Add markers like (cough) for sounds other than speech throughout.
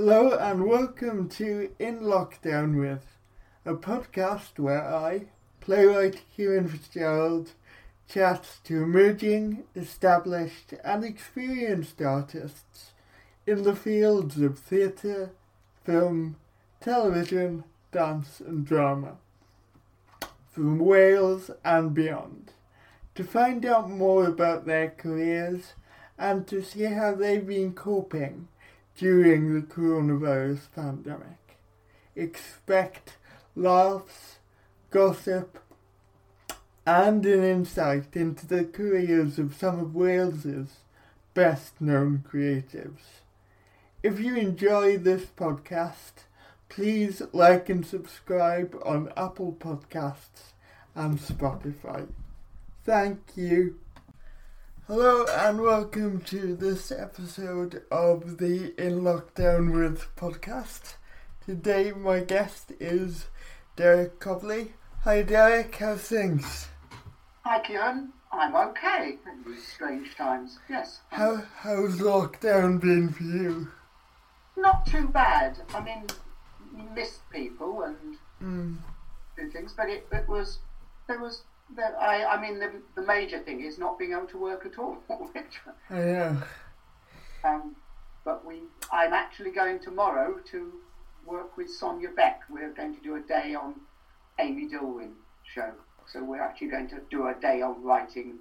Hello and welcome to In Lockdown With, a podcast where I, playwright Kieran Fitzgerald, chats to emerging, established and experienced artists in the fields of theatre, film, television, dance and drama, from Wales and beyond, to find out more about their careers and to see how they've been coping during the coronavirus pandemic. Expect laughs, gossip, and an insight into the careers of some of Wales's best known creatives. If you enjoy this podcast, please like and subscribe on Apple Podcasts and Spotify. Thank you. Hello and welcome to this episode of the In Lockdown With podcast. Today my guest is Derek Cobley. Hi Derek, how's things? Hi Kieran, I'm okay strange times. Yes. How how's lockdown been for you? Not too bad. I mean, missed people and Mm. things, but it, it was there was that I I mean the, the major thing is not being able to work at all. (laughs) which, I know. um, but we I'm actually going tomorrow to work with Sonia Beck. We're going to do a day on Amy Dillwyn show. So we're actually going to do a day on writing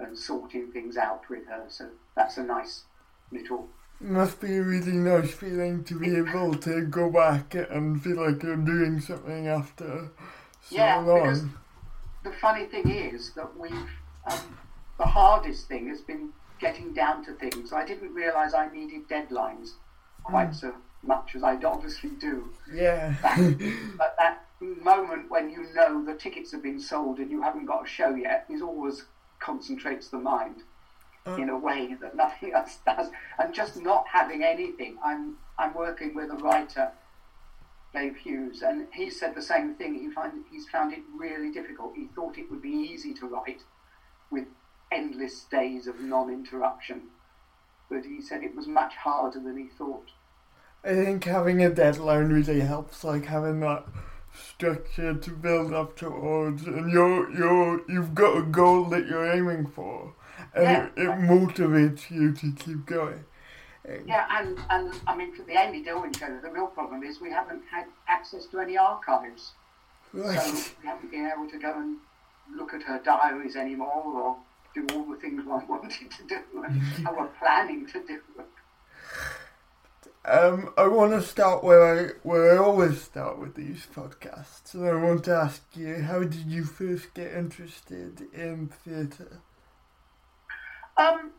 and sorting things out with her. So that's a nice little Must be a really nice feeling to be able to go back and feel like you're doing something after so Yeah, because- long. The funny thing is that we've um, the hardest thing has been getting down to things. I didn't realise I needed deadlines quite so much as I obviously do. Yeah. But that moment when you know the tickets have been sold and you haven't got a show yet is always concentrates the mind in a way that nothing (laughs) else does. And just not having anything. I'm I'm working with a writer, Dave Hughes, and he said the same thing. He find he's found it really difficult. He thought it would be easy to write with endless days of non-interruption, but he said it was much harder than he thought. I think having a deadline really helps, like having that structure to build up towards, and you're you're you've got a goal that you're aiming for, and Yeah. it, it motivates you to keep going. Yeah, and, and I mean, for the Amy Dillwyn show, the real problem is we haven't had access to any archives. So we haven't been able to go and look at her diaries anymore or do all the things one (laughs) wanted to do and, and were (laughs) planning to do. Um, I want to start where I where I always start with these podcasts, and I want to ask you, how did you first get interested in theatre? Um,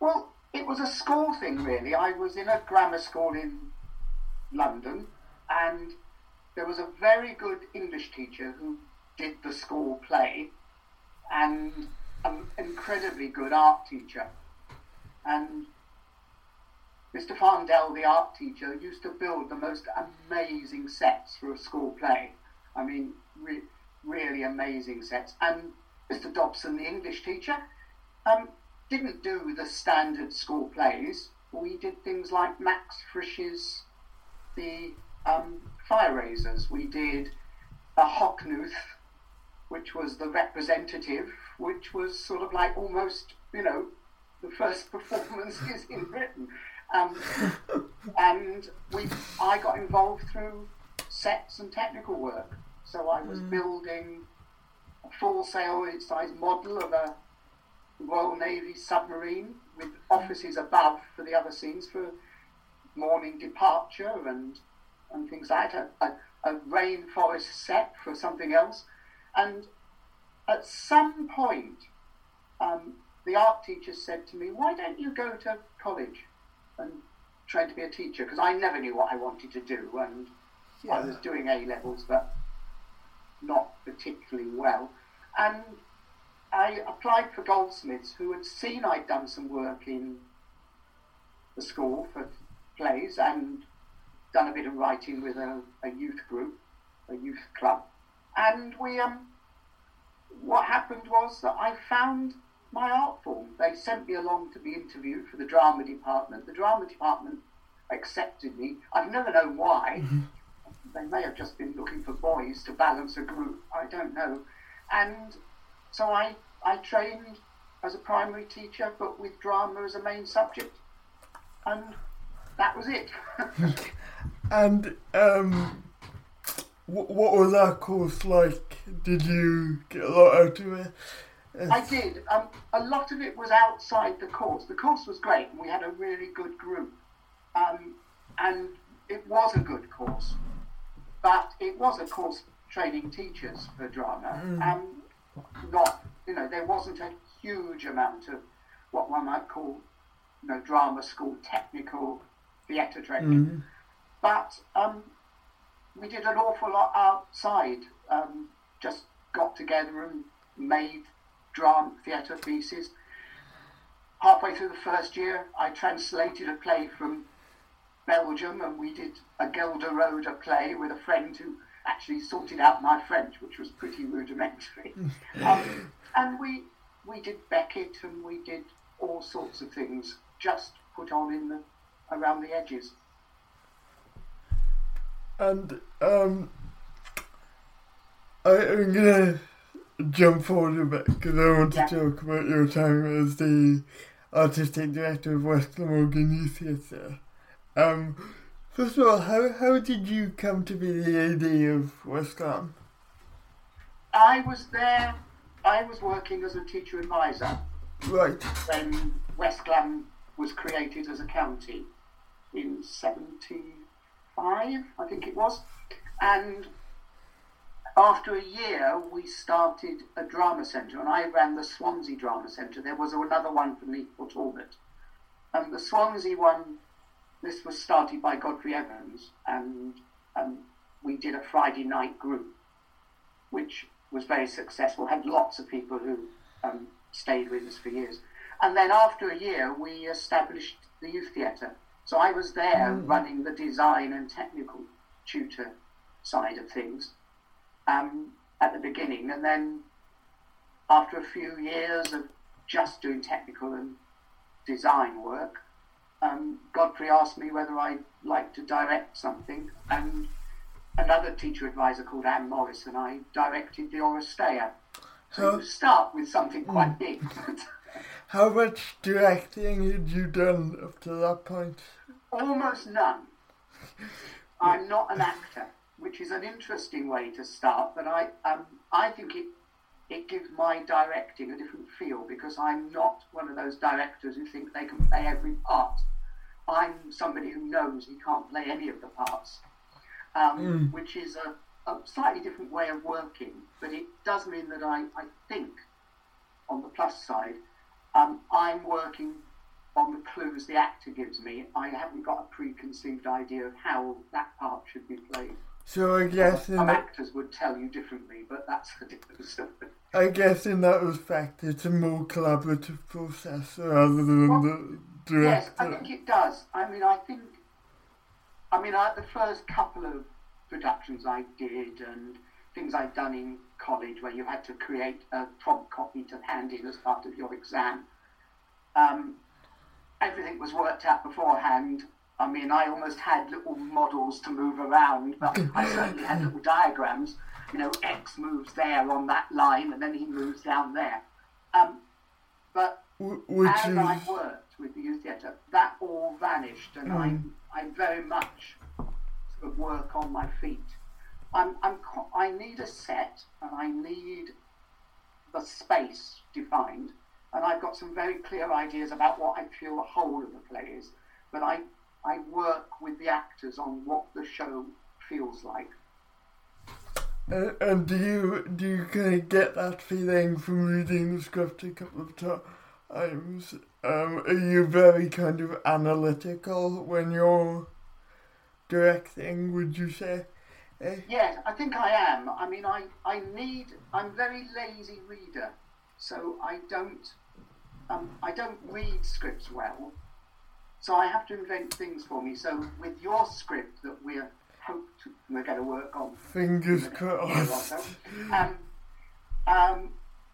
well, it was a school thing, really. I was in a grammar school in London, and there was a very good English teacher who did the school play, and an incredibly good art teacher. And Mr. Farndell, the art teacher, used to build the most amazing sets for a school play. I mean, re- really amazing sets. And Mr. Dobson, the English teacher, um, didn't do the standard school plays. We did things like Max Frisch's The um, Fire Raisers. We did a Hochhuth, which was the representative, which was sort of like almost, you know, the first (laughs) performances in Britain. Um, and we, I got involved through sets and technical work. So I was building a full sail size model of a Royal Navy submarine with offices above for the other scenes for morning departure and and things like that. A, a, a rainforest set for something else. And at some point, um, the art teacher said to me, "Why don't you go to college and train to be a teacher?" Because I never knew what I wanted to do, and I was doing A levels, but not particularly well. And I applied for Goldsmiths, who had seen I'd done some work in the school for plays and done a bit of writing with a, a youth group, a youth club. And we, um, what happened was that I found my art form. They sent me along to be interviewed for the drama department. The drama department accepted me. I've never known why. They may have just been looking for boys to balance a group. I don't know. And so I, I trained as a primary teacher, but with drama as a main subject. And that was it. (laughs) and um, what, what was that course like? Did you get a lot out of it? I did. Um, a lot of it was outside the course. The course was great, and we had a really good group. Um, and it was a good course, but it was a course training teachers for drama. Mm. Um, not, you know, there wasn't a huge amount of what one might call, you know, drama school technical theatre training. Mm. But um, we did an awful lot outside. Um, just got together and made drama theatre pieces. Halfway through the first year, I translated a play from Belgium, and we did a gelder Ghelderode play with a friend who actually sorted out my French, which was pretty rudimentary. (laughs) um, and we we did Beckett, and we did all sorts of things, just put on in the around the edges. And um, I, am gonna jump forward a bit because I want to yeah. talk about your time as the artistic director of West Glamorgan Youth Theatre. Um, first of all, how how did you come to be the AD of West Glam? I was there. I was working as a teacher advisor. Right. When West Glam was created as a county in '75, I think it was, and after a year, we started a drama centre, and I ran the Swansea Drama Centre. There was another one for Neath Port Talbot. And the Swansea one this was started by Godfrey Evans, and um, we did a Friday night group, which was very successful. Had lots of people who um, stayed with us for years. And then after a year, we established the youth theatre. So I was there mm. running the design and technical tutor side of things um, at the beginning, and then after a few years of just doing technical and design work, um, Godfrey asked me whether I'd like to direct something, and another teacher advisor called Anne Morris and I directed the Oresteia. So you start with something quite mm. big. (laughs) How much directing had you done up to that point? Almost none. (laughs) I'm not an actor, which is an interesting way to start, but I um, I think it it gives my directing a different feel because I'm not one of those directors who think they can play every part. I'm somebody who knows he can't play any of the parts, um, mm. which is a, a, slightly different way of working. But it does mean that I, I think, on the plus side, um, I'm working on the clues the actor gives me. I haven't got a preconceived idea of how that part should be played. So I guess some, actors would tell you differently, but that's a (laughs) different story. I guess in that respect, it's a more collaborative process rather than well, the Yes, I think it does. I mean, I think, I mean, I, the first couple of productions I did and things I'd done in college where you had to create a prompt copy to hand in as part of your exam. Um, everything was worked out beforehand. I mean, I almost had little models to move around, but I certainly had little diagrams. You know, X moves there on that line, and then he moves down there. Um, but Which as is... I worked, with the youth theatre, that all vanished, and mm. I I very much sort of work on my feet. I'm, I'm I need a set, and I need the space defined, and I've got some very clear ideas about what I feel the whole of the play is, but I I work with the actors on what the show feels like. Uh, and do you do you kind of get that feeling from reading the script a couple of times? Um, are you very kind of analytical when you're directing, would you say? Eh? Yes, I think I am. I mean, I, I need, I'm a very lazy reader, so I don't, um, I don't read scripts well. So I have to invent things for me. So with your script that we're hope to, we're going to work on, fingers crossed. Um, um,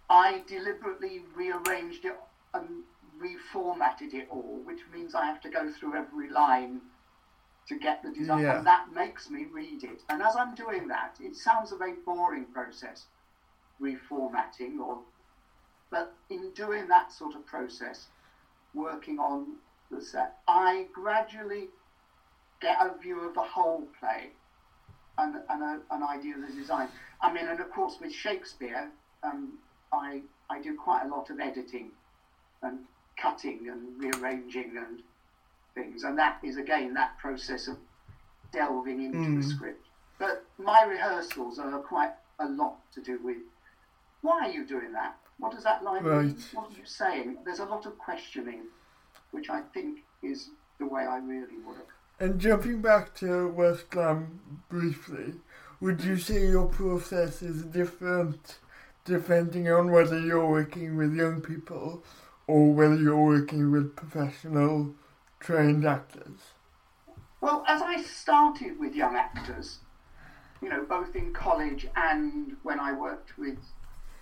I deliberately rearranged it and reformatted it all, which means I have to go through every line to get the design, Yeah. and that makes me read it. And as I'm doing that, it sounds a very boring process, reformatting, or but in doing that sort of process, working on the set, I gradually get a view of the whole play and, and a, an idea of the design. I mean, and of course with Shakespeare, um, I I do quite a lot of editing and cutting and rearranging and things, and that is again that process of delving into Mm. the script. But my rehearsals are quite a lot to do with why are you doing that? What does that line mean? Right. What are you saying? There's a lot of questioning, which I think is the way I really work. And jumping back to West Glam briefly, would you say your process is different depending on whether you're working with young people or whether you're working with professional trained actors? Well, as I started with young actors, you know, both in college and when I worked with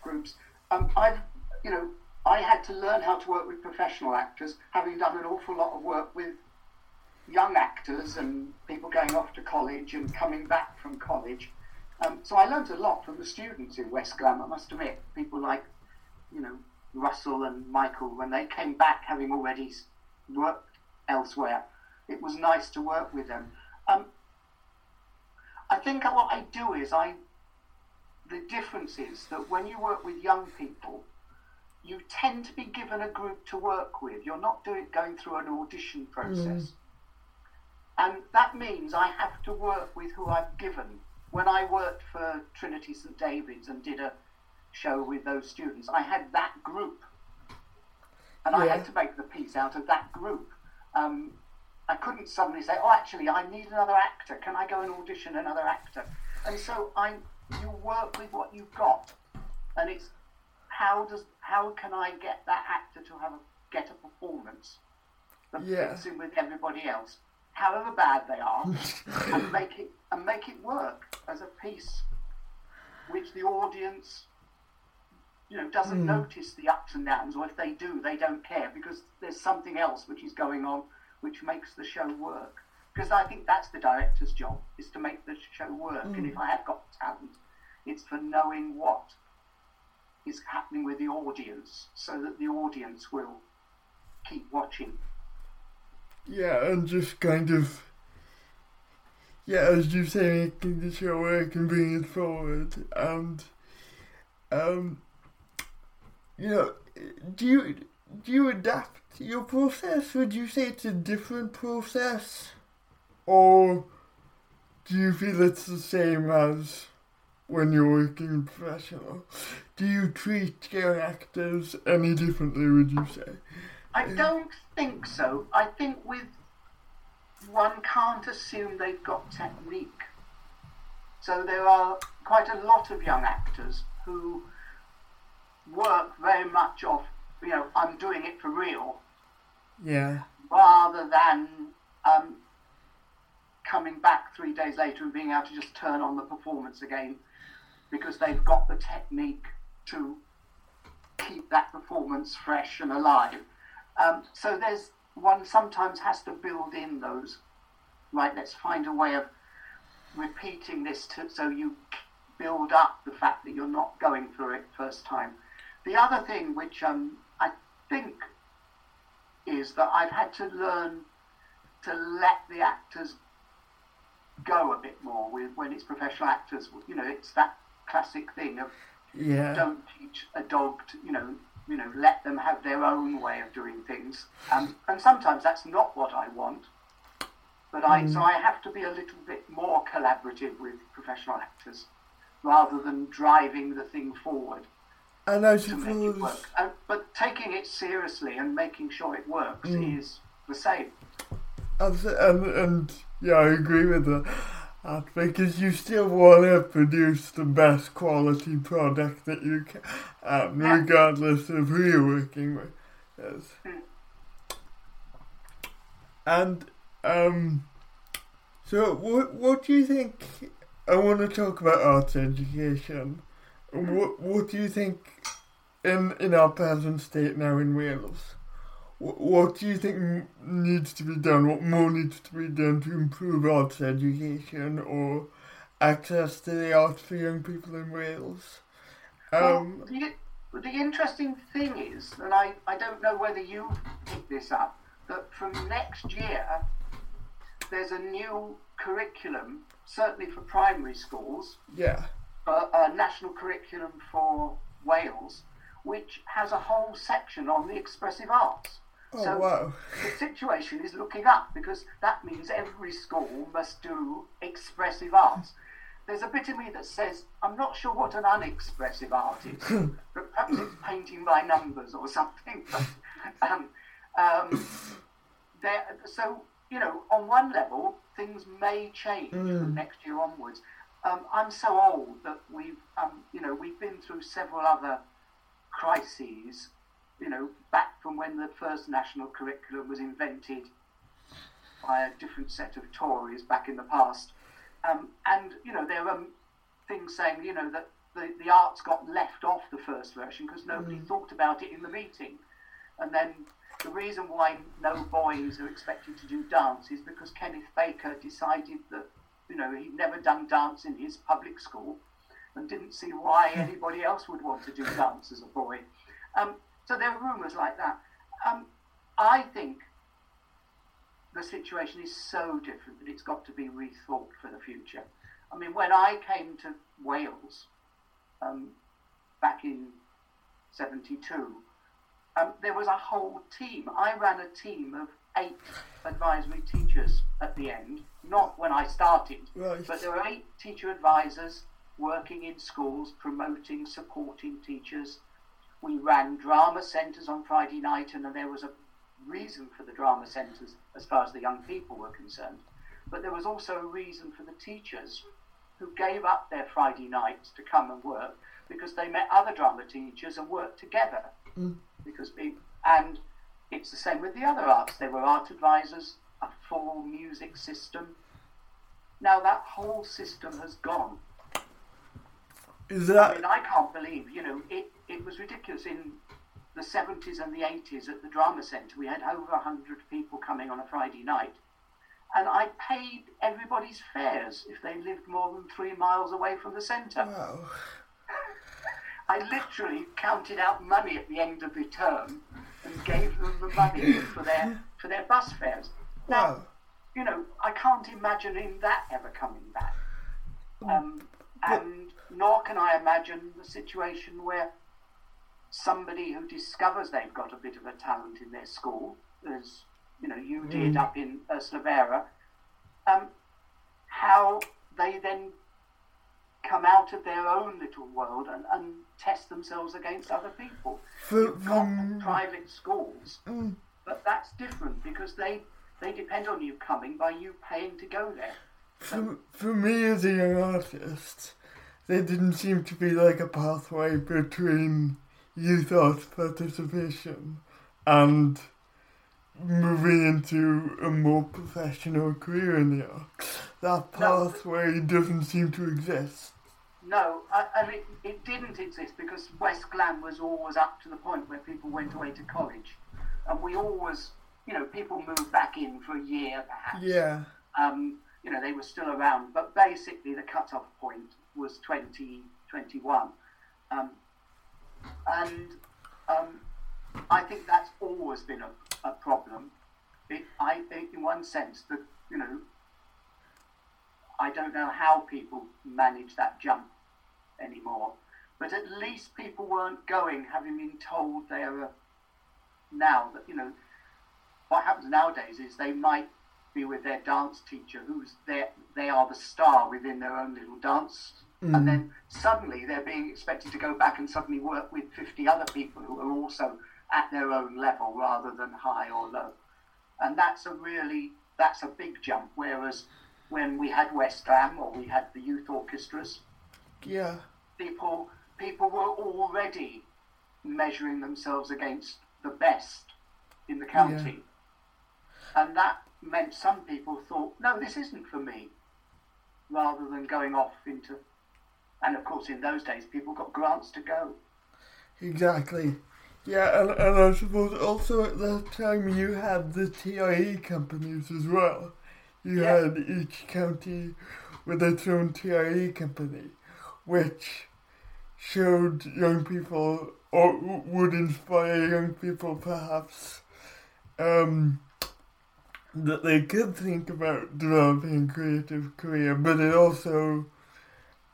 groups, um, I've, you know, I had to learn how to work with professional actors, having done an awful lot of work with young actors and people going off to college and coming back from college. Um, so I learned a lot from the students in West Glam, I must admit. People like, you know, Russell and Michael, when they came back having already worked elsewhere, it was nice to work with them. Um, I think what I do is I, the difference is that when you work with young people, you tend to be given a group to work with. You're not doing going through an audition process. And that means I have to work with who I've given. When I worked for Trinity St David's and did a show with those students, I had that group. And I had to make the piece out of that group. Um, I couldn't suddenly say, oh, actually, I need another actor. Can I go and audition another actor? And so I, you work with what you've got. And it's how does how can I get that actor to have a, get a performance that Yeah. fits in with everybody else, however bad they are, (laughs) and make it and make it work as a piece which the audience you know doesn't notice the ups and downs or if they do they don't care because there's something else which is going on which makes the show work. Because I think that's the director's job is to make the show work and if I have got talent it's for knowing what is happening with the audience so that the audience will keep watching. Yeah, and just kind of, yeah, as you say, making the show work and bringing it forward. And, um, you know, do you do you adapt your process? Would you say it's a different process, or do you feel it's the same as when you're working professional? Do you treat young actors any differently? Would you say? I don't think so. I think with one can't assume they've got technique. So there are quite a lot of young actors who work very much off, you know, I'm doing it for real, Yeah. rather than um, coming back three days later and being able to just turn on the performance again because they've got the technique to keep that performance fresh and alive. Um, so there's one sometimes has to build in those. Right, let's find a way of repeating this to, so you build up the fact that you're not going through it first time. The other thing, which um, I think is that I've had to learn to let the actors go a bit more with when it's professional actors. You know, it's that classic thing of Yeah. don't teach a dog to, you know, you know, let them have their own way of doing things. Um, and sometimes that's not what I want. But I, so I have to be a little bit more collaborative with professional actors rather than driving the thing forward I make it work. suppose, Uh, but taking it seriously and making sure it works is the same. I've- and, and yeah, I agree with that. Uh, because you still want to produce the best quality product that you can, um, Yeah. regardless of who you're working with. Yes. Mm. And um, so what what do you think? I want to talk about arts education. What what do you think in in our present state now in Wales? what what do you think needs to be done? What more needs to be done to improve arts education or access to the arts for young people in Wales? Um, well, the, the interesting thing is, and I, I don't know whether you picked this up, that from next year there's a new curriculum, certainly for primary schools. Yeah. A national curriculum for Wales, which has a whole section on the expressive arts. Oh, so wow. the situation is looking up because that means every school must do expressive arts. There's a bit in me that says, I'm not sure what an unexpressive art is, (laughs) but perhaps it's painting by numbers or (laughs) something. But, um, um, there, so, you know, on one level, things may change mm. from next year onwards. Um, I'm so old that we've, um, you know, we've been through several other crises you know, back from when the first national curriculum was invented by a different set of Tories back in the past. Um, and, you know, there are things saying, you know, that the, the arts got left off the first version because nobody mm. thought about it in the meeting. And then the reason why no boys are expected to do dance is because Kenneth Baker decided that, you know, he'd never done dance in his public school and didn't see why hmm. anybody else would want to do dance as a boy. Um, so there are rumours like that. Um, I think the situation is so different that it's got to be rethought for the future. I mean, when I came to Wales um, back in 72, um, there was a whole team. I ran a team of eight advisory teachers at the end, not when I started, right. but there were eight teacher advisors working in schools, promoting, supporting teachers, we ran drama centres on Friday night, and there was a reason for the drama centres as far as the young people were concerned. But there was also a reason for the teachers who gave up their Friday nights to come and work because they met other drama teachers and worked together. Mm. Because and it's the same with the other arts. There were art advisors, a full music system. Now that whole system has gone. Is that? I mean, I can't believe. You know, it it was ridiculous in the 70s and the 80s at the drama centre. We had over 100 people coming on a Friday night. And I paid everybody's fares if they lived more than three miles away from the centre. Wow. (laughs) I literally counted out money at the end of the term and gave them the money for their for their bus fares. Now, wow. you know, I can't imagine him that ever coming back. Um, and nor can I imagine the situation where somebody who discovers they've got a bit of a talent in their school, as you know you mm. did up in Ystalyfera, um, how they then come out of their own little world and, and test themselves against other people. For, You've got um, private schools, mm. but that's different because they they depend on you coming by you paying to go there. For, for me as a young artist, there didn't seem to be like a pathway between youth arts participation and moving into a more professional career in the arts. That pathway no, doesn't seem to exist. No, I, I mean, it didn't exist because West Glam was always up to the point where people went away to college. And we always, you know, people moved back in for a year perhaps. Yeah. Um, you know, they were still around. But basically, the cut-off point was 2021. um, and um, I think that's always been a, a problem. It, I think, in one sense, that you know, I don't know how people manage that jump anymore, but at least people weren't going having been told they are now that you know what happens nowadays is they might be with their dance teacher who's there they are the star within their own little dance Mm. And then suddenly they're being expected to go back and suddenly work with 50 other people who are also at their own level rather than high or low. And that's a really, that's a big jump. Whereas when we had West Glam or we had the youth orchestras, yeah, people people were already measuring themselves against the best in the county. And that meant some people thought, no, this isn't for me, rather than going off into and of course, in those days, people got grants to go. Exactly. Yeah, and, and I suppose also at that time you had the TIE companies as well. You Yeah. had each county with its own TIE company, which showed young people or would inspire young people perhaps um, that they could think about developing a creative career, but it also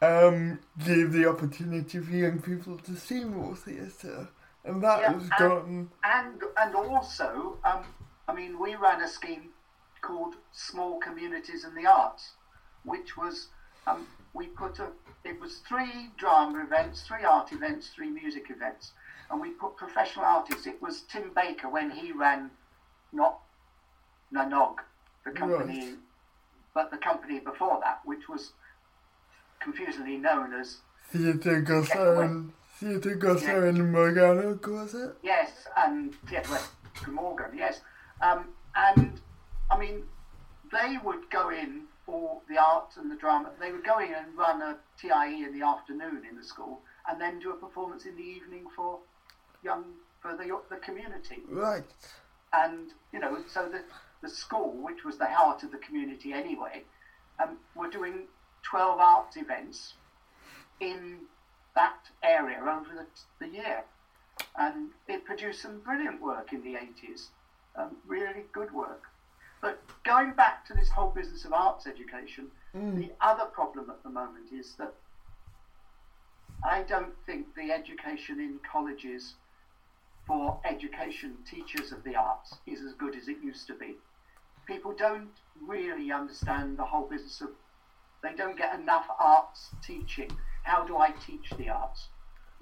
um, gave the opportunity for young people to see more theatre. And that Yeah, has and- gotten and and also, um, I mean, we ran a scheme called Small Communities in the Arts, which was um, we put a it was three drama events, three art events, three music events, and we put professional artists. It was Tim Baker when he ran, not Na n'Og, the company, Right. but the company before that, which was confusingly known as Theatre Gorllewin, Theatre Gorllewin Morgannwg, was it? Yes, and yes, West Morgan, yes. Um, and I mean, they would go in for the arts and the drama. They would go in and run a TIE in the afternoon in the school, and then do a performance in the evening for young for the the community. Right. And you know, so the the school, which was the heart of the community anyway, um, were doing twelve arts events in that area over the, the year, and it produced some brilliant work in the eighties, um, really good work. But going back to this whole business of arts education, the other problem at the moment is that I don't think the education in colleges for education teachers of the arts is as good as it used to be. People don't really understand the whole business of, they don't get enough arts teaching. How do I teach the arts?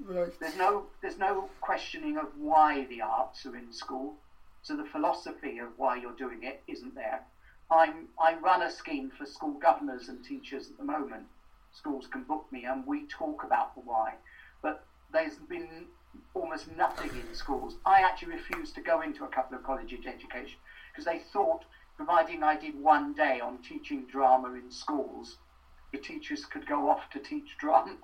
Right. There's no, there's no questioning of why the arts are in school. So the philosophy of why you're doing it isn't there. I'm, I run a scheme for school governors and teachers at the moment. Schools can book me and we talk about the why. But there's been almost nothing in schools. I actually refused to go into a couple of colleges education because they thought, providing I did one day on teaching drama in schools, the teachers could go off to teach drama.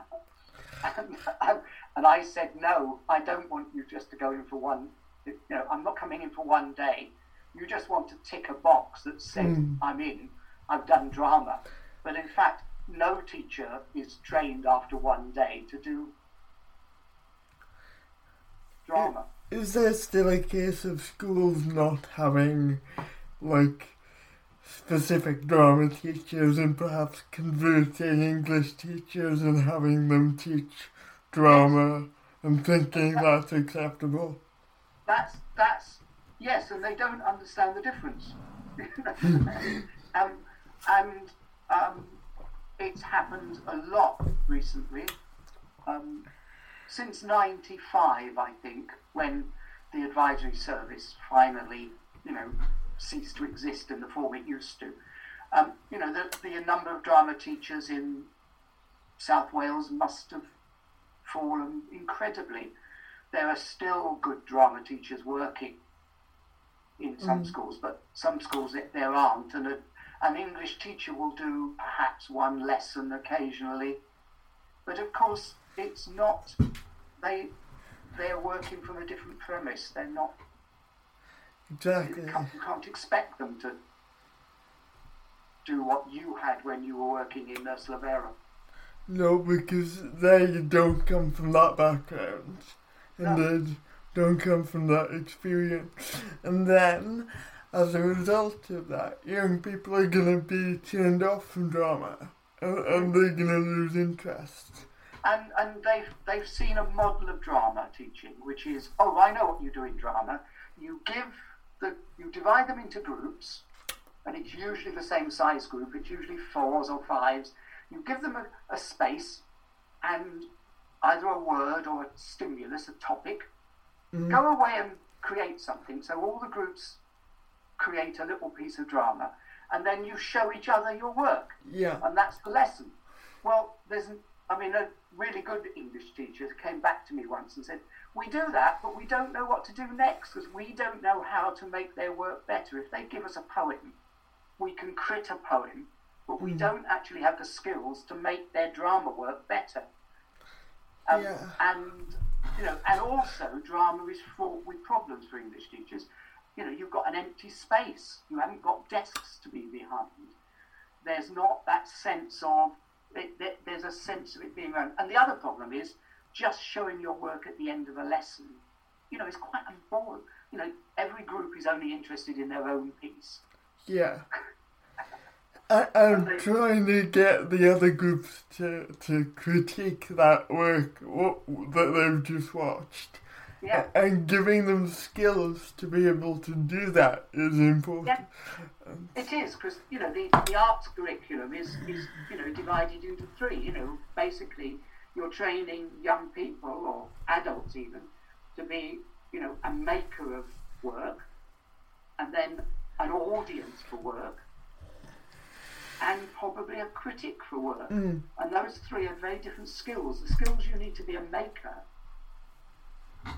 (laughs) and, and, and I said, no, I don't want you just to go in for one. You know, I'm not coming in for one day. You just want to tick a box that says Mm. I'm in. I've done drama, but in fact, no teacher is trained after one day to do drama. Is there still a case of schools not having, like, specific drama teachers and perhaps converting English teachers and having them teach drama and thinking that's acceptable? That's that's yes, and they don't understand the difference. (laughs) um, and um, it's happened a lot recently. Um, since '95, I think, when the advisory service finally, you know, ceased to exist in the form it used to. Um, you know, the, the number of drama teachers in South Wales must have fallen incredibly. There are still good drama teachers working in some schools, but some schools it- there aren't. And a, an English teacher will do perhaps one lesson occasionally, but of course it's not. They they're working from a different premise. They're not. Exactly. You can't, you can't expect them to do what you had when you were working in uh, Ystalyfera. No, because they don't come from that background. And No. they don't come from that experience. And then, as a result of that, young people are going to be turned off from drama. And, and mm. they're going to lose interest. and and they've they've seen a model of drama teaching, which is oh I know what you do in drama. You give the you divide them into groups, and it's usually the same size group. It's usually fours or fives. You give them a, a space, and either a word or a stimulus, a topic. Mm-hmm. Go away and create something. So all the groups create a little piece of drama, and then you show each other your work Yeah. and that's the lesson. Well, there's, an, I mean, a really good English teacher came back to me once and said, "We do that, but we don't know what to do next because we don't know how to make their work better. If they give us a poem, we can crit a poem, but we don't actually have the skills to make their drama work better." Um, Yeah. And you know, and also drama is fraught with problems for English teachers. You know, you've got an empty space. You haven't got desks to be behind. There's not that sense of it, there's a sense of it being around. And the other problem is just showing your work at the end of a lesson. You know, it's quite boring. You know, every group is only interested in their own piece. Yeah. (laughs) I, I'm trying to get the other groups to, to critique that work what, that they've just watched. Yeah. And giving them skills to be able to do that is important. Yeah. It is because you know the, the arts curriculum is, is you know divided into three. You know, basically you're training young people or adults even to be you know a maker of work, and then an audience for work, and probably a critic for work. Mm. And those three are very different skills. The skills you need to be a maker,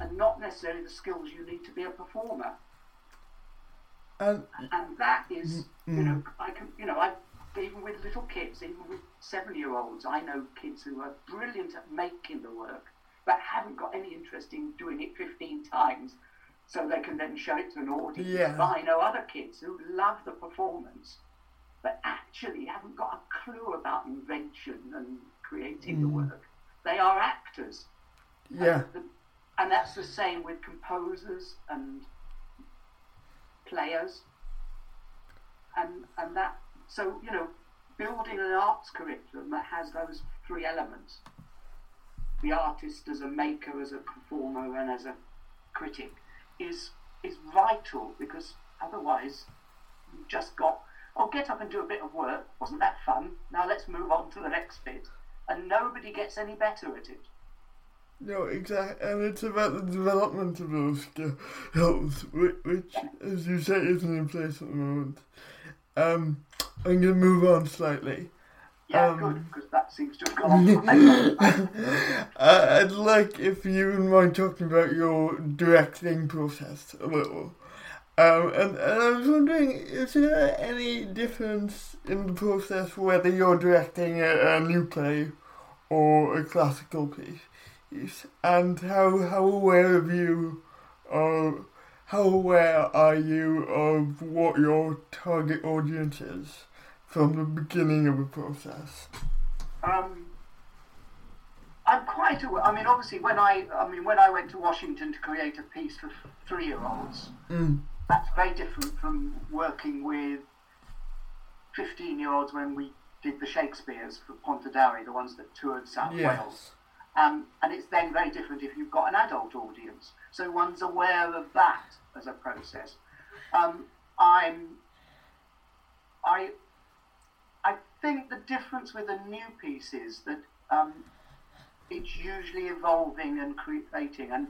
and not necessarily the skills you need to be a performer. And And that is, Mm, you know, I can, you know, I even with little kids, even with seven-year-olds, I know kids who are brilliant at making the work, but haven't got any interest in doing it 15 times, so they can then show it to an audience. Yeah. But I know other kids who love the performance, but actually haven't got a clue about invention and creating the Mm. work. They are actors. yeah, And, the, and that's the same with composers and players. And and that so you know, building an arts curriculum that has those three elements. The artist as a maker, as a performer and as a critic is is vital because otherwise you've just got oh get up and do a bit of work, wasn't that fun? Now let's move on to the next bit. And nobody gets any better at it. no, exactly. And it's about the development of those skills, which, which, as you say, isn't in place at the moment. Um, I'm going to move on slightly. Yeah, Um, good, because that seems to have gone. Uh, (laughs) I'd like if you wouldn't mind talking about your directing process a little. Um, and, and I was wondering, is there any difference in the process whether you're directing a, a new play or a classical piece? And how, how aware of you, or how aware are you of what your target audience is from the beginning of the process? um, I'm quite aware. I mean, obviously, when I, I mean, when I went to Washington to create a piece for three-year-olds, Mm. that's very different from working with fifteen-year-olds when we did the Shakespeare's for Pontardawe, the ones that toured South Wales. Um, and it's then very different if you've got an adult audience. So one's aware of that as a process. Um, I'm, I, I think the difference with a new piece is that um, it's usually evolving and creating, and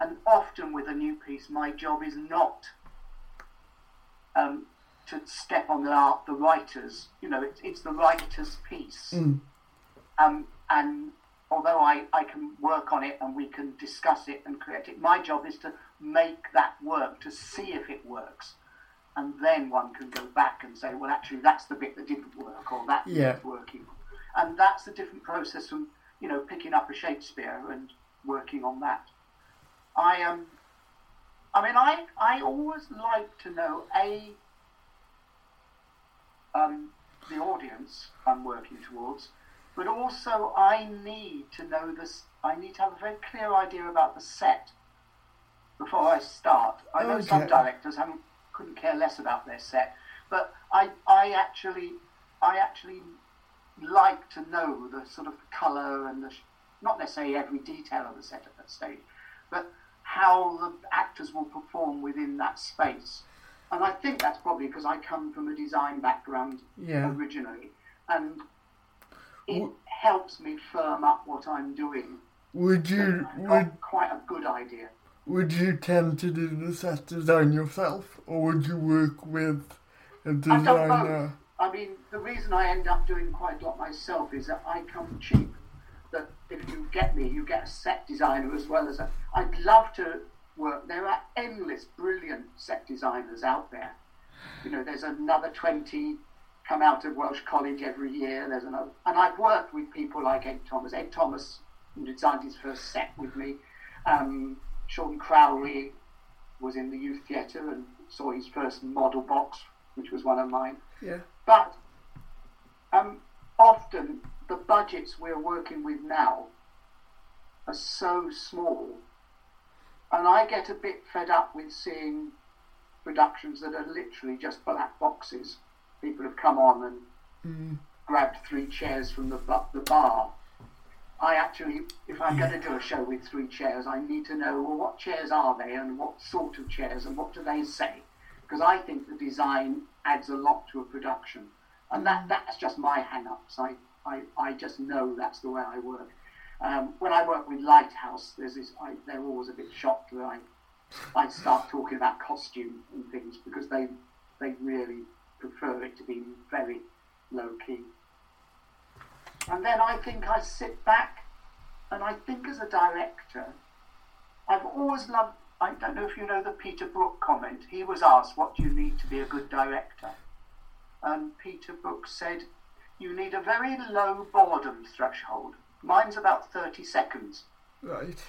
and often with a new piece, my job is not um, to step on the art, the writers. You know, it's it's the writer's piece. Mm. Um, and although I, I can work on it and we can discuss it and create it, my job is to make that work, to see if it works. And then one can go back and say, well, actually, that's the bit that didn't work, or that Yeah. working. And that's a different process from, you know, picking up a Shakespeare and working on that. I Um, I mean, I, I always like to know, A, um, the audience I'm working towards, but also I need to know this. I need to have a very clear idea about the set before I start. I know some directors haven't, couldn't care less about their set, but I, I actually, I actually like to know the sort of colour and the, not necessarily every detail of the set at that stage, but how the actors will perform within that space. And I think that's probably because I come from a design background Yeah. originally, and it W- helps me firm up what I'm doing. Would you would quite a good idea. would you tend to do the set design yourself, or would you work with a I've done both. designer? I mean, the reason I end up doing quite a lot myself is that I come cheap. That if you get me, you get a set designer as well as a. I'd love to work. There are endless brilliant set designers out there. You know, there's another 20 come out of Welsh College every year. There's another, and I've worked with people like Ed Thomas. Ed Thomas designed his first set with me. Um, Sean Crowley was in the youth theatre and saw his first model box, which was one of mine. Yeah. But um, often the budgets we're working with now are so small, and I get a bit fed up with seeing productions that are literally just black boxes. People have come on and Mm. grabbed three chairs from the, the bar. I actually, if I'm going to do a show with three chairs, I need to know well, what chairs are they and what sort of chairs and what do they say? Because I think the design adds a lot to a production. And that, that's just my hang ups. I, I, I just know that's the way I work. Um, when I work with Lighthouse, there's this, I, they're always a bit shocked that I, I start talking about costume and things because they, they really prefer it to be very low key. And then I think I sit back and I think as a director, I've always loved, I don't know if you know the Peter Brook comment. He was asked, What do you need to be a good director? And Peter Brook said, You need a very low boredom threshold. Mine's about 30 seconds. Right.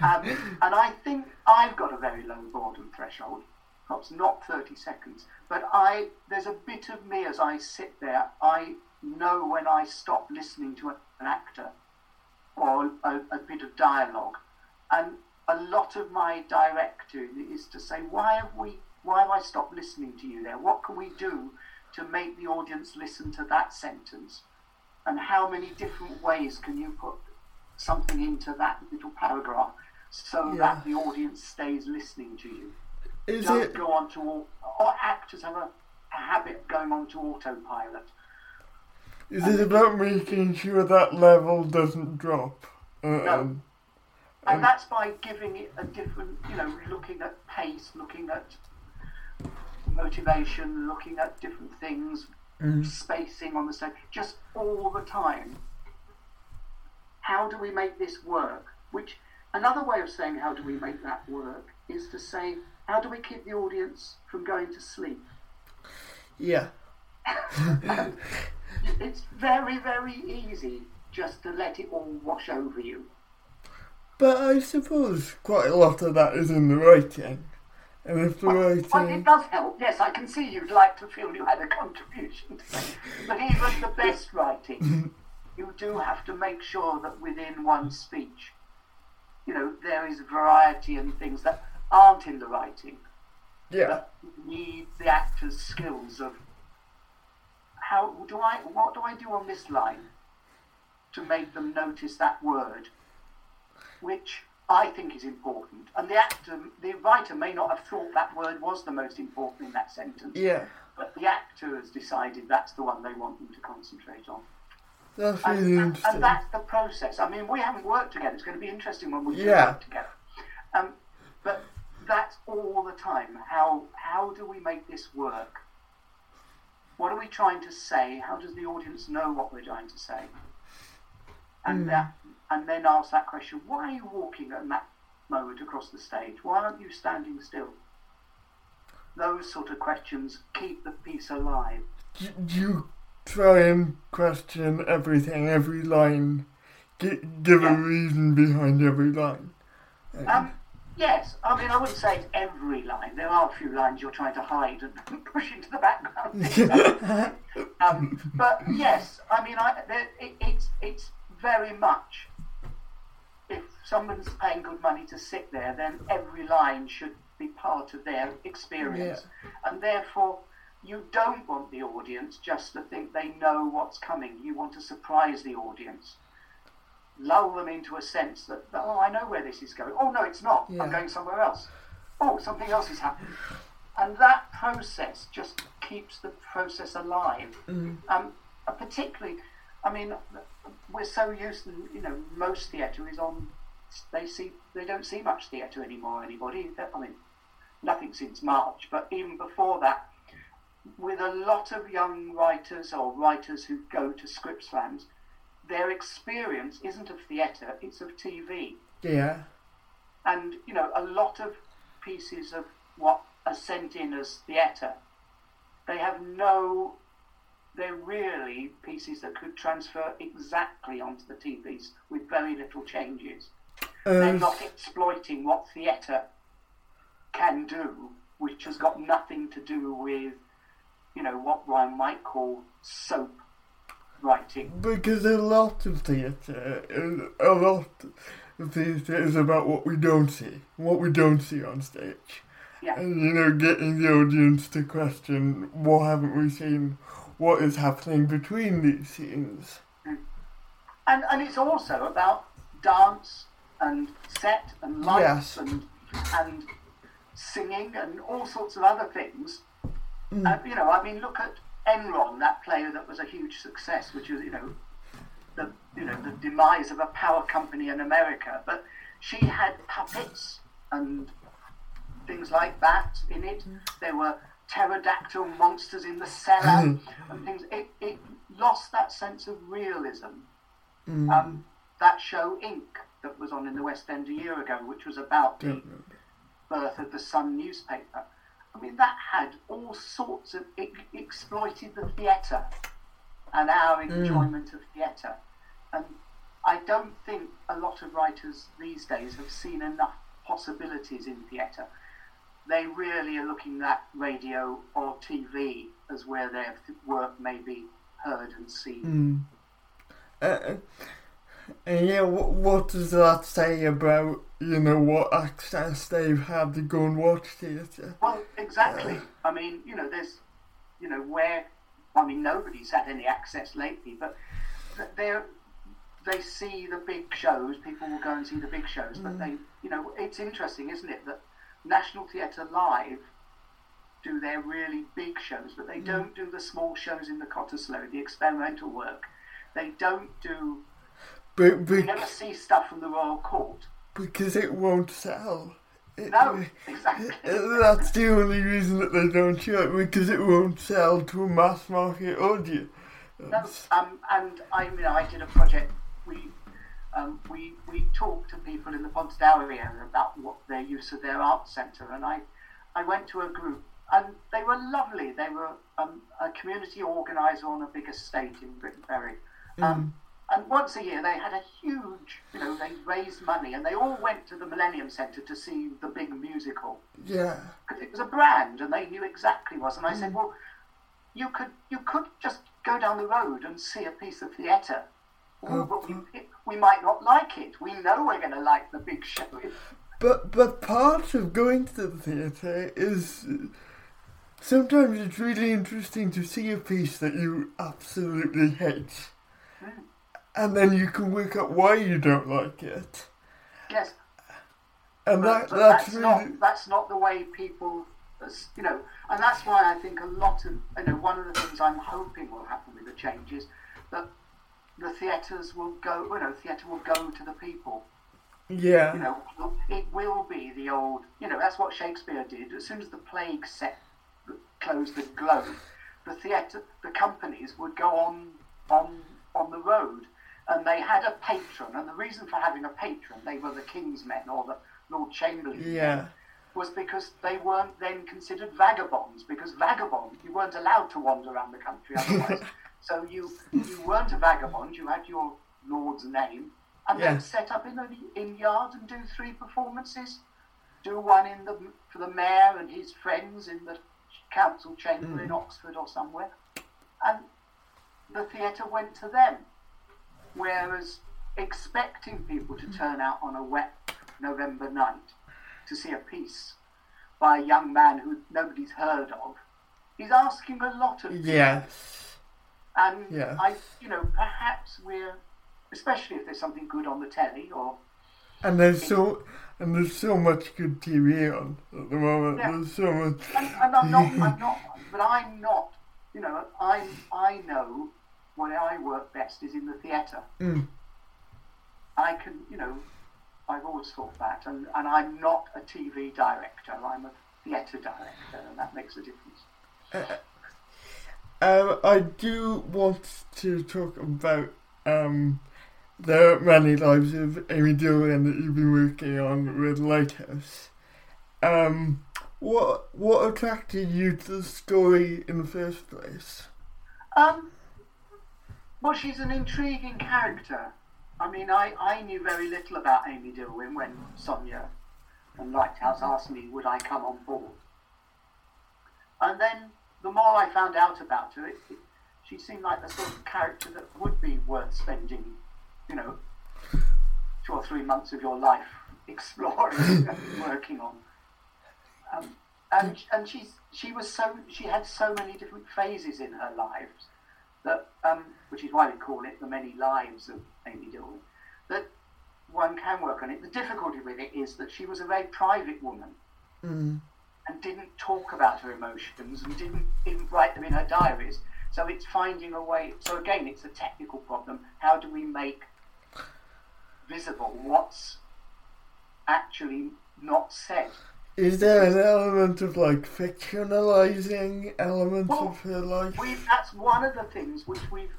Um, and I think I've got a very low boredom threshold. Perhaps not 30 seconds, but I there's a bit of me as I sit there. I know when I stop listening to an actor or a, a bit of dialogue, and a lot of my directing is to say, why have we? Why have I stopped listening to you there? What can we do to make the audience listen to that sentence? And how many different ways can you put something into that little paragraph so Yeah. that the audience stays listening to you? Is Don't it? go on to all, or actors have a, a habit of going on to autopilot. Is it about making sure that level doesn't drop? Um, And that's by giving it a different, you know, looking at pace, looking at motivation, looking at different things, mm, spacing on the stage, just all the time. How do we make this work? Which another way of saying how do we make that work is to say how do we keep the audience from going to sleep? yeah. (laughs) It's very, very easy just to let it all wash over you. But I suppose quite a lot of that is in the writing. And if the Well, well, it does help. Yes, I can see you'd like to feel you had a contribution. To make. But even the best writing, (laughs) you do have to make sure that within one speech, you know, there is variety and things that aren't in the writing Yeah. need the actor's skills of how do I what do I do on this line to make them notice that word, which I think is important. And the actor, the writer may not have thought that word was the most important in that sentence, Yeah. but the actor has decided that's the one they want them to concentrate on. That's And, really and, interesting. and that's the process. I mean, we haven't worked together. It's going to be interesting when we do Yeah. work together. Um, but that's all the time. How how do we make this work? What are we trying to say? How does the audience know what we're trying to say? And Mm. that, and then ask that question: Why are you walking at that moment across the stage? Why aren't you standing still? Those sort of questions keep the piece alive. You try and question everything, every line? Gi- give a Yeah. reason behind every line? Um, yes, I mean, I wouldn't say it's every line. There are a few lines you're trying to hide and (laughs) push into the background. (laughs) um, but yes, I mean, I, there, it, it's it's very much. If someone's paying good money to sit there, then every line should be part of their experience, and therefore. You don't want the audience just to think they know what's coming. You want to surprise the audience lull them into a sense that, oh, I know where this is going. Oh, no, it's not. Yeah. I'm going somewhere else. Oh, something else is happening. And that process just keeps the process alive. Mm. Um, uh, particularly, I mean, we're so used, to, you know, most theatre is on. They see, they don't see much theatre anymore. Anybody? I mean, nothing since March, but even before that, with a lot of young writers or writers who go to script slams, their experience isn't of theatre, it's of TV. Yeah. And, you know, a lot of pieces of what are sent in as theatre, they have no, they're really pieces that could transfer exactly onto the TVs with very little changes. they're um, not exploiting what theatre can do, which has got nothing to do with, you know, what one might call soap writing. Because a lot of theatre, a lot of theatre is about what we don't see, what we don't see on stage. Yeah. And, you know, getting the audience to question what haven't we seen, what is happening between these scenes. And, and it's also about dance and set and lights Yes. and and singing and all sorts of other things. Uh, you know, I mean, look at Enron, that play that was a huge success, which was you know the you know the demise of a power company in America. But she had puppets and things like that in it. Mm. There were pterodactyl monsters in the cellar mm. and things. It, it lost that sense of realism. Mm. Um, that show Ink that was on in the West End a year ago, which was about the birth of the Sun newspaper. I mean, that had all sorts of it exploited the theatre and our hmm. enjoyment of theatre. And I don't think a lot of writers these days have seen enough possibilities in theatre. They really are looking at radio or TV as where their th- work may be heard and seen. Hmm. Uh, and yeah, what, what does that say about, you know, what access they've had to go and watch theatre? Well, exactly. I mean, you know, there's, you know, where, I mean, nobody's had any access lately, but th- they're, they see the big shows. People will go and see the big shows, but mm. they, you know, it's interesting, isn't it, that National Theatre Live do their really big shows, but they mm. don't do the small shows in the Cottesloe, the experimental work. They don't do. But, You but, never see stuff from the Royal Court. because it won't sell. It- No, exactly. That's the only reason that they don't show it because it won't sell to a mass market audience. No, um, and I mean, I did a project. We um, we we talked to people in the Pontesdale area about what their use of their art centre, and I I went to a group, and they were lovely. They were um, a community organiser on a big estate in Briton Ferry. Um, And once a year, they had a huge, you know, they raised money, and they all went to the Millennium Centre to see the big musical Yeah. because it was a brand and they knew exactly what. And I said, mm. well, you could you could just go down the road and see a piece of theatre. Well, oh, but we, mm. we might not like it. We know we're going to like the big show. (laughs) But but part of going to the theatre is sometimes it's really interesting to see a piece that you absolutely hate, and then you can work out why you don't like it, Yes, and but, that but that's, that's really not that's not the way people, you know, and that's why I think a lot of you know one of the things I'm hoping will happen with the change is that the theatres will go, you know, theatre will go to the people. yeah you know, it will be the old, you know, that's what Shakespeare did. As soon as the plague set closed the globe, the theatre, the companies would go on on on the road, and they had a patron. And the reason for having a patron, they were the king's men or the Lord Chamberlain, yeah was because they weren't then considered vagabonds. Because vagabond, you weren't allowed to wander around the country (laughs) otherwise. so you you weren't a vagabond. You had your lord's name, and Yeah. then set up in the in yard and do three performances. Do one in the for the mayor and his friends in the council chamber hmm. in Oxford or somewhere, and the theatre went to them. Whereas expecting people to turn out on a wet November night to see a piece by a young man who nobody's heard of, he's asking a lot of people. yes And Yeah. I, you know, perhaps we're, especially if there's something good on the telly or and there's so and there's so much good TV on at the moment. Yeah. There's so much. and, and I'm not, I'm not, but I'm not, you know, I'm, I know where I work best is in the theatre. Mm. I can, you know, I've always thought that, and, and I'm not a TV director. I'm a theatre director, and that makes a difference. Um, I do want to talk about um, the many lives of Amy Dillwyn that you've been working on with Lighthouse. Um, what what attracted you to the story in the first place? Um, well, she's an intriguing character. I mean, I, I knew very little about Amy Dillwyn when Sonia and Lighthouse asked me would I come on board. And then the more I found out about her, it, it, she seemed like the sort of character that would be worth spending, you know, two or three months of your life (laughs) exploring (laughs) and working on. Um, and and she's she was so she had so many different phases in her lives that um, which is why we call it the many lives of Amy Dillwyn that one can work on it. The difficulty with it is that she was a very private woman Mm. and didn't talk about her emotions and didn't even write them in her diaries. So it's finding a way. So again, it's a technical problem. How do we make visible what's actually not said? Is there an element of like fictionalizing elements Well, of her life? we that's one of the things which we've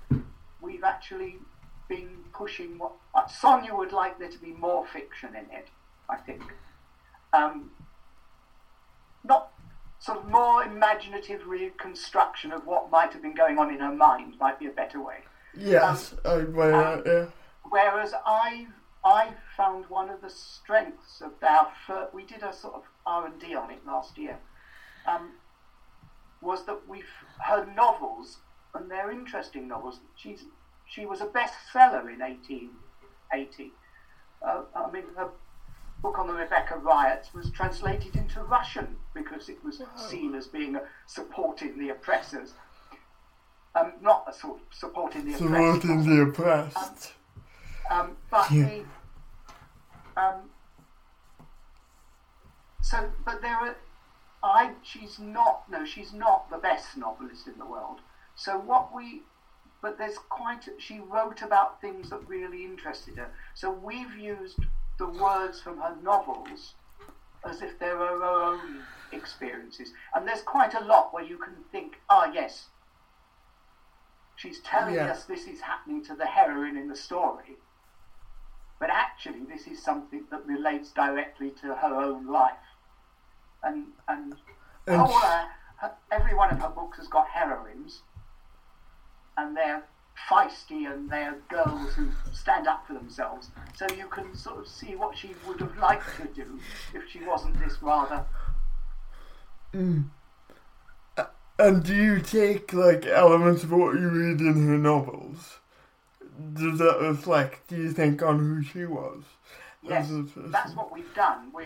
we've actually been pushing. What uh, Sonia would like there to be more fiction in it. I think, um, not sort of more imaginative reconstruction of what might have been going on in her mind might be a better way. Yes, I well, um, yeah. Whereas I I found one of the strengths of our we did a sort of R and D on it last year, um, was that we've her novels and they're interesting novels. She's she was a bestseller in 1880. Uh, I mean, her book on the Rebecca riots was translated into Russian because it was seen as being a, supporting the oppressors. Um, not a sort of supporting the oppressors. Supporting the oppressed. Um, but Yeah. the um, so, but there are. I she's not no she's not the best novelist in the world. So what we, but there's quite she wrote about things that really interested her. So we've used the words from her novels as if they're her own experiences, and there's quite a lot where you can think, ah yes, she's telling Yeah. us this is happening to the heroine in the story, but actually this is something that relates directly to her own life. And and And- all her, her, every one of her books has got heroines, and they're feisty and they're girls who stand up for themselves. So you can sort of see what she would have liked to do if she wasn't this rather. Mm. Uh, And do you take like elements of what you read in her novels? Does that reflect, do you think, on who she was? Yes, as a person? that's what we've done. We,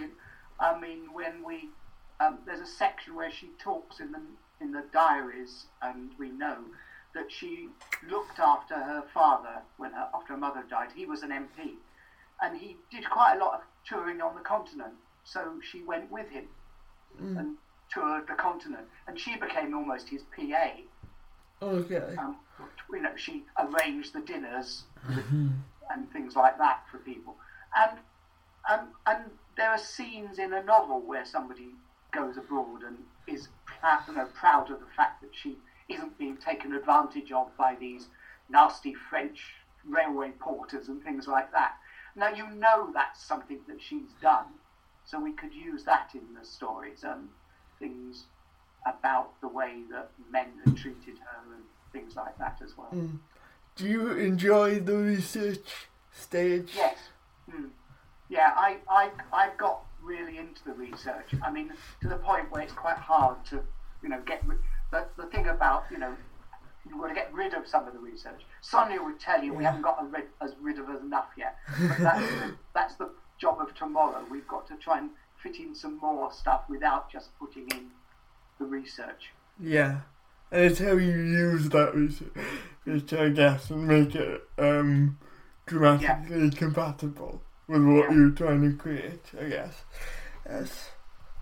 I mean, when we um, there's a section where she talks in the in the diaries, and we know that she looked after her father when her after her mother died. He was an MP, and he did quite a lot of touring on the continent. So she went with him and toured the continent, and she became almost his PA. Okay. Um, you know, she arranged the dinners and things like that for people. And um, and there are scenes in a novel where somebody goes abroad and is proud, you know, proud of the fact that she isn't being taken advantage of by these nasty French railway porters and things like that. Now you know that's something that she's done, so we could use that in the stories and things about the way that men had treated her and things like that as well. Do you enjoy the research stage? Yes. Mm. Yeah, I, I, I got really into the research. I mean, to the point where it's quite hard to, you know, get rid. The, the thing about, you know, you've got to get rid of some of the research. Sonia would tell you we haven't got rid, as rid of enough yet. But that's, the, (laughs) that's the job of tomorrow. We've got to try and fit in some more stuff without just putting in the research. Yeah. And it's how you use that research, I guess, and make it um, grammatically compatible with what Yeah. you're trying to create, I guess. Yes.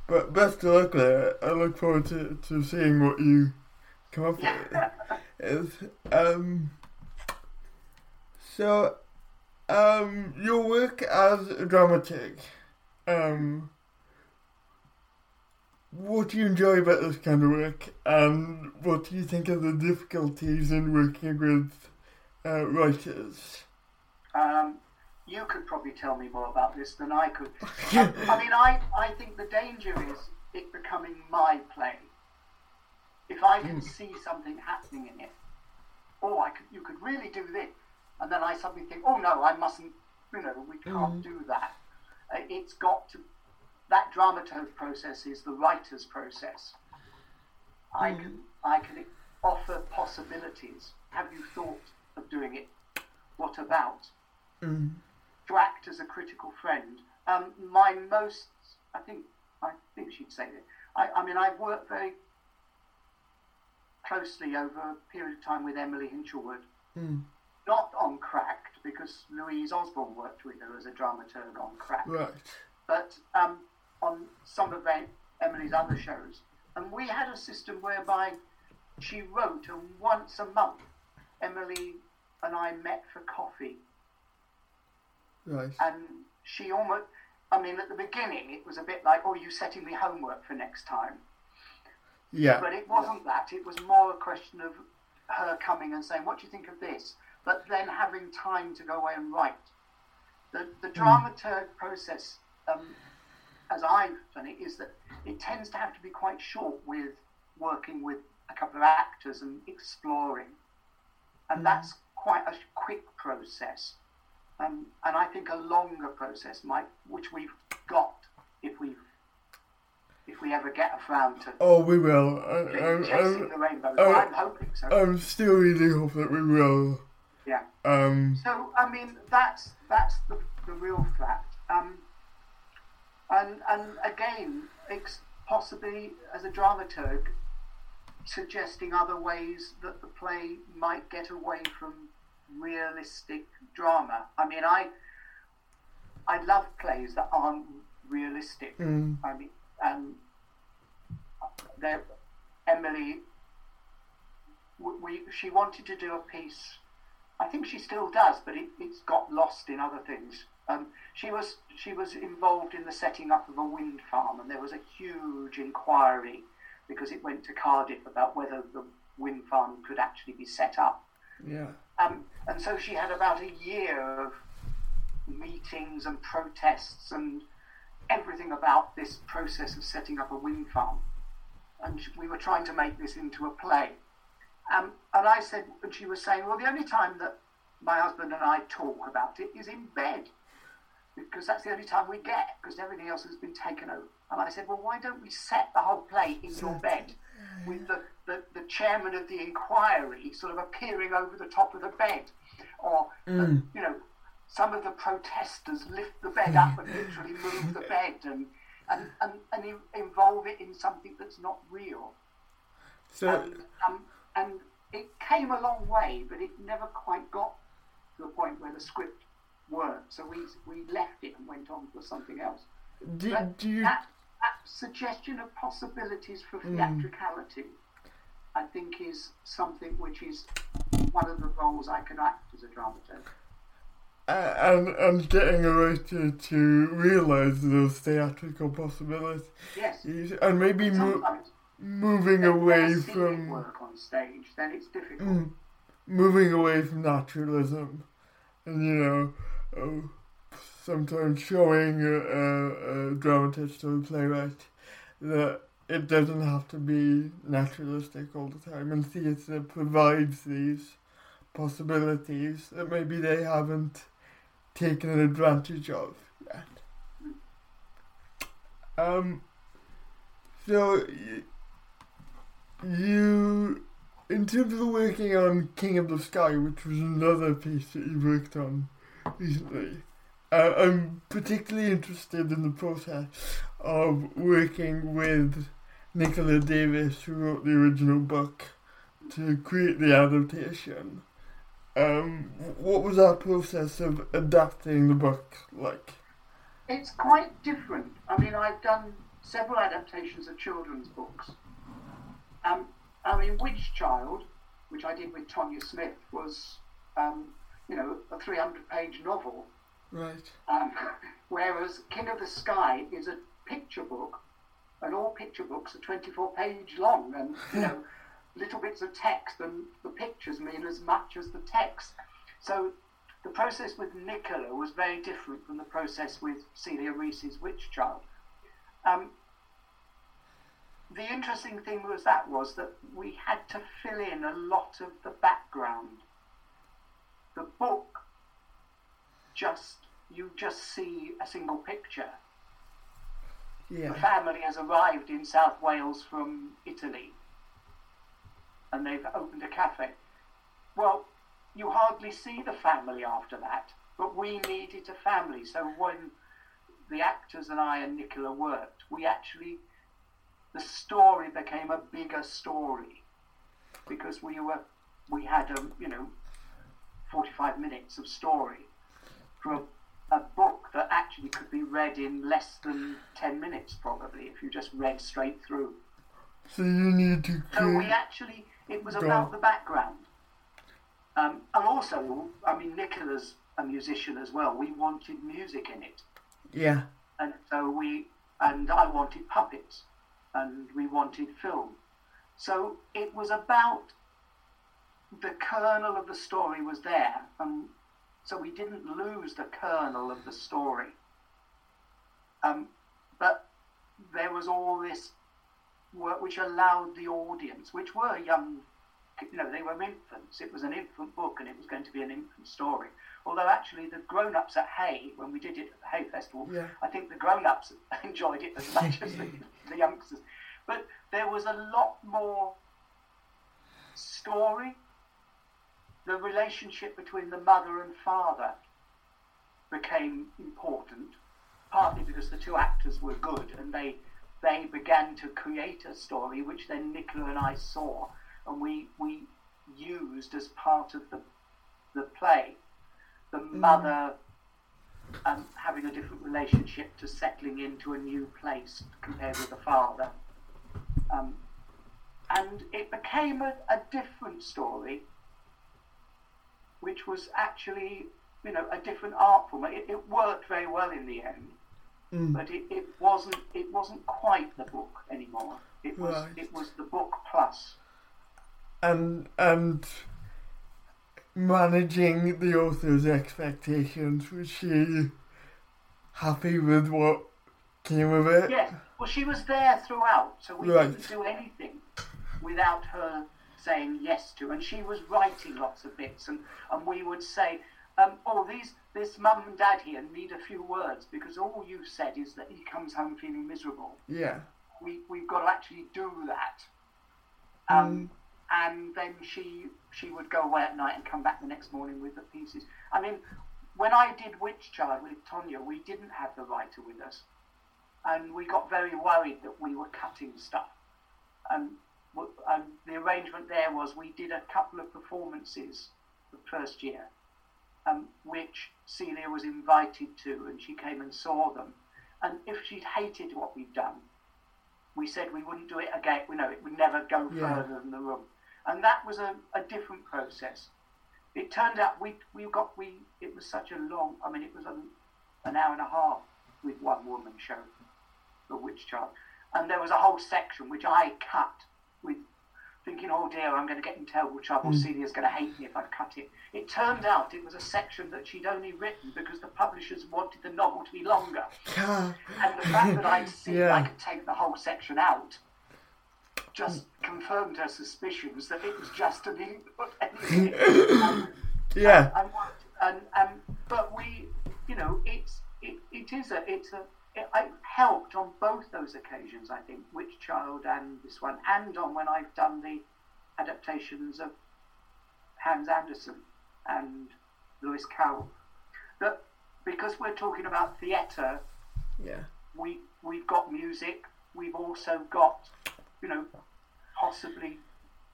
But best of luck there. I look forward to, to seeing what you come up with. Yes. Um, so, um, your work as a dramatic, um, what do you enjoy about this kind of work, and what do you think are the difficulties in working with uh, writers? Um, you could probably tell me more about this than I could. I, (laughs) I mean, I, I think the danger is it becoming my play. If I can see something happening in it, oh, I could, you could really do this. and then I suddenly think, oh no, I mustn't. You know, we can't do that. Uh, it's got to. That dramaturg process is the writer's process. I can I can offer possibilities. Have you thought of doing it? What about? Mm. To act as a critical friend. Um, my most, I think, I think she'd say that. I, I mean, I've worked very closely over a period of time with Emily Hinshelwood. Mm. Not on Cracked, because Louise Osborne worked with her as a dramaturg on Cracked, Right. but um, on some of Em- Emily's other shows. And we had a system whereby she wrote, and once a month, Emily and I met for coffee. Right. And she almost, I mean, at the beginning, it was a bit like, oh, you're setting me homework for next time. Yeah. But it wasn't that. It was more a question of her coming and saying, "What do you think of this?" But then having time to go away and write. The the dramaturg process, um, as I've done it, is that it tends to have to be quite short with working with a couple of actors and exploring, and that's quite a quick process. Um, and I think a longer process might, which we've got, if we if we ever get around to Oh, we will. I, I, chasing I, the rainbow. Well, I'm hoping so. I'm still really hoping that we will. yeah. Um. So I mean, that's that's the, the real fact. Um, and and again, ex- possibly as a dramaturg, suggesting other ways that the play might get away from realistic drama. I mean, I I love plays that aren't realistic. Mm. I mean, um, there, Emily, we she wanted to do a piece. I think she still does, but it, it's got lost in other things. Um, she was she was involved in the setting up of a wind farm, and there was a huge inquiry because it went to Cardiff about whether the wind farm could actually be set up. Yeah. Um, and so she had about a year of meetings and protests and everything about this process of setting up a wind farm. And we were trying to make this into a play. Um, and I said, and she was saying, well, the only time that my husband and I talk about it is in bed. Because that's the only time we get, because everything else has been taken over. And I said, well, why don't we set the whole play in your bed? With the, the, the chairman of the inquiry sort of appearing over the top of the bed. Or, uh, you know, some of the protesters lift the bed up and literally move the bed and, and, and, and in- involve it in something that's not real. So And, um, and it came a long way, but it never quite got to the point where the script worked. So we, we left it and went on for something else. do, do you? that, that suggestion of possibilities for theatricality, I think, is something which is one of the roles I can act as a dramaturg. Uh, and and getting a writer to realise those theatrical possibilities, Yes. and maybe mo- moving away I see it from work on stage, then it's difficult. Mm. moving away from naturalism, and you know, oh, sometimes showing a, a, a dramatist or a playwright that it doesn't have to be naturalistic all the time, and theatre provides these possibilities that maybe they haven't taken advantage of yet. Um, so y- you, in terms of working on King of the Sky, which was another piece that you worked on recently, uh, I'm particularly interested in the process of working with Nicola Davies, who wrote the original book, to create the adaptation. Um, what was that process of adapting the book like? It's quite different. I mean, I've done several adaptations of children's books. Um, I mean, Witch Child, which I did with Tonya Smith, was, um, you know, a 300 page novel. Right. Um, (laughs) whereas King of the Sky is a picture book, and all picture books are 24 page long, and you know, (laughs) little bits of text, and the pictures mean as much as the text. So the process with Nicola was very different from the process with Celia Rees's Witch Child. Um, the interesting thing was that was that we had to fill in a lot of the background. The book just you just see a single picture. Yeah. The family has arrived in South Wales from Italy, and they've opened a cafe. Well, you hardly see the family after that, but we needed a family. So when the actors and I and Nicola worked, we actually the story became a bigger story because we were we had a you know 45 minutes of story for a, a book that actually could be read in less than 10 minutes probably if you just read straight through So you need to so we actually it was about the background um, and also i mean nicola's a musician as well we wanted music in it Yeah. and so we and I wanted puppets and we wanted film. So it was about the kernel of the story was there, and so we didn't lose the kernel of the story. Um, but there was all this work which allowed the audience, which were young, you know, they were infants. It was an infant book, and it was going to be an infant story. Although actually, the grown-ups at Hay, when we did it at the Hay Festival, Yeah. I think the grown-ups (laughs) enjoyed it as much as the, (laughs) the youngsters. But there was a lot more story. The relationship between the mother and father became important, partly because the two actors were good and they they began to create a story which then Nicola and I saw and we we used as part of the the play. The mother um, having a different relationship to settling into a new place compared with the father. Um, and it became a, a different story, which was actually, you know, a different art form. It, it worked very well in the end, Mm. but it, it wasn't it wasn't quite the book anymore. It was Right. it was the book plus. And and managing the author's expectations. Was she happy with what came of it? Yes. Well, she was there throughout, so we Right. didn't do anything without her saying yes to. And she was writing lots of bits, and, and we would say, um, "Oh, these this mum and dad here need a few words because all you've said is that he comes home feeling miserable. Yeah. We we've got to actually do that." Um, And then she she would go away at night and come back the next morning with the pieces. I mean, when I did Witch Child with Tonya, we didn't have the writer with us and we got very worried that we were cutting stuff. And, and the arrangement there was we did a couple of performances the first year, um, which Celia was invited to, and she came and saw them. And if she'd hated what we'd done, we said we wouldn't do it again. We know it would never go Yeah. further than the room, and that was a, a different process. It turned out we we got we it was such a long. I mean, it was a, an hour and a half with one woman show, The Witch Child, and there was a whole section which I cut with thinking, oh dear, I'm going to get in terrible trouble. Hmm. Celia's going to hate me if I cut it. It turned out it was a section that she'd only written because the publishers wanted the novel to be longer. And the fact that I'd (laughs) seen Yeah. I could take the whole section out just hmm. confirmed her suspicions that it was just an input (laughs) and, (laughs) Yeah. and, and, and um, but we, you know, it's it, it is a it's a it, I helped on both those occasions. I think Witch Child and this one, and on when I've done the adaptations of Hans Andersen and Lewis Carroll. That because we're talking about theatre Yeah. we we've got music. We've also got, you know, possibly,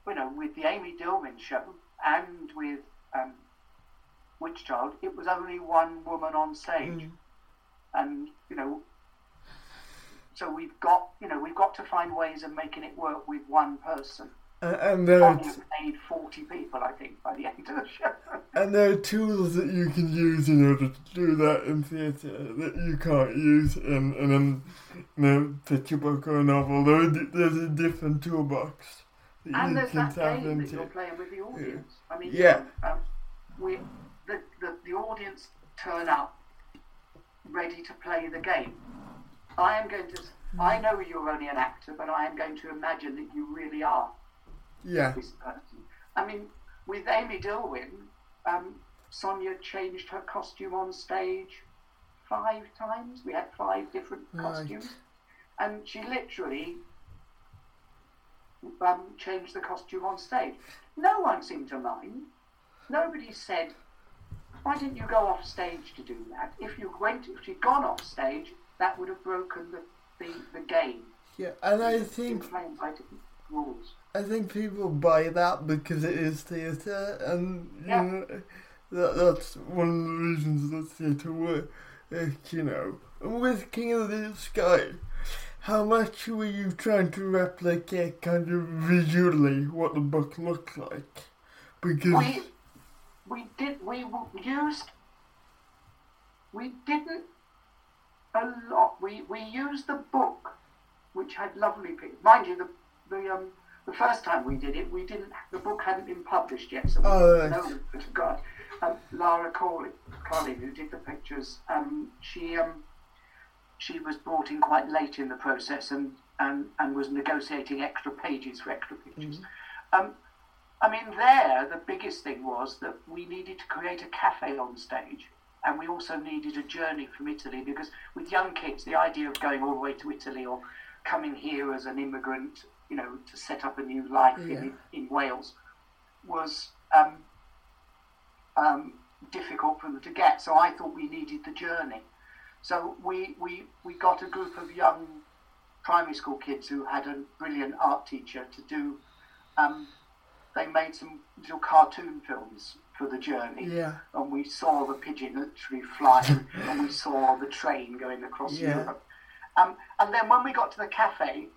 you know, with the Amy Dillwyn show and with um, Witch Child, it was only one woman on stage, and you know, so we've got, you know, we've got to find ways of making it work with one person. And, and there are, made forty people, I think, by the (laughs) end of the show. and there are tools that you can use in order to do that in theatre that you can't use in, in a, in a picture book or a novel. There are, there's a different toolbox that and you there's can that game that into. you're playing with the audience. I mean, Yeah. um, we the, the the audience turn up ready to play the game. I am going to. I know you're only an actor, but I am going to imagine that you really are Yeah. this person. I mean, with Amy Dillwyn, um, Sonia changed her costume on stage five times. We had five different Right. costumes, and she literally um, changed the costume on stage. No one seemed to mind. Nobody said, "Why didn't you go off stage to do that?" If you went, if she'd gone off stage, that would have broken the the, the game. Yeah, and I think plain sight of rules. I think people buy that because it is theatre, and you know, that that's one of the reasons that theatre works. You know, and with King of the Sky, how much were you trying to replicate, kind of visually, what the book looked like? Because we we did we used we didn't a lot. We we used the book which had lovely pictures. Mind you the the um the first time we did it we didn't the book hadn't been published yet so we Oh, didn't right. know it God um, Lara Corley, Carlin who did the pictures. Um she um she was brought in quite late in the process and and and was negotiating extra pages for extra pictures. Um I mean, there, the biggest thing was that we needed to create a cafe on stage. And we also needed a journey from Italy because with young kids, the idea of going all the way to Italy or coming here as an immigrant, you know, to set up a new life in, in Wales was um, um, difficult for them to get. So I thought we needed the journey. So we, we, we got a group of young primary school kids who had a brilliant art teacher to do um, they made some little cartoon films for the journey. Yeah. And we saw the pigeon literally flying, and we saw the train going across Yeah. Europe. Um, and then when we got to the cafe,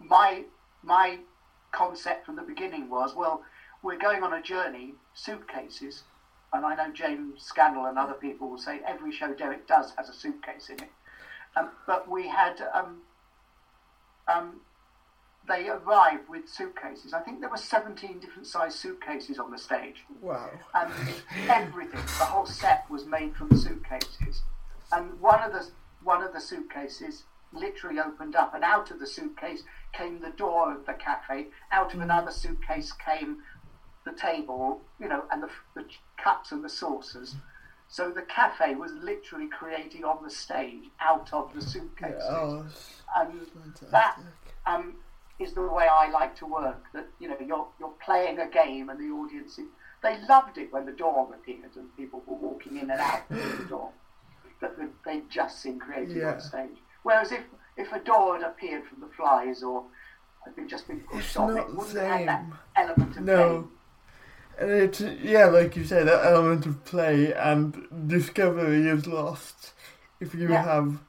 my my concept from the beginning was, well, we're going on a journey, suitcases, and I know James Scannell and other people will say every show Derek does has a suitcase in it. Um, but we had um, um, they arrived with suitcases. I think there were 17 different size suitcases on the stage, wow. and (laughs) everything, the whole set was made from suitcases. And one of the one of the suitcases literally opened up, and out of the suitcase came the door of the cafe. Out of another suitcase came the table, you know, and the, the cups and the saucers. So the cafe was literally created on the stage out of the suitcases, Oh, and fantastic. that um, is the way I like to work. That you know, you're you're playing a game, and the audience they loved it when the door appeared and people were walking in and out of the door. That they- they'd just seen created Yeah. on stage. Whereas if if a door had appeared from the flies or had been just been pushed off, not it wouldn't have had that same. element of No. And it's, yeah, like you say, that element of play and discovery is lost if you Yeah. have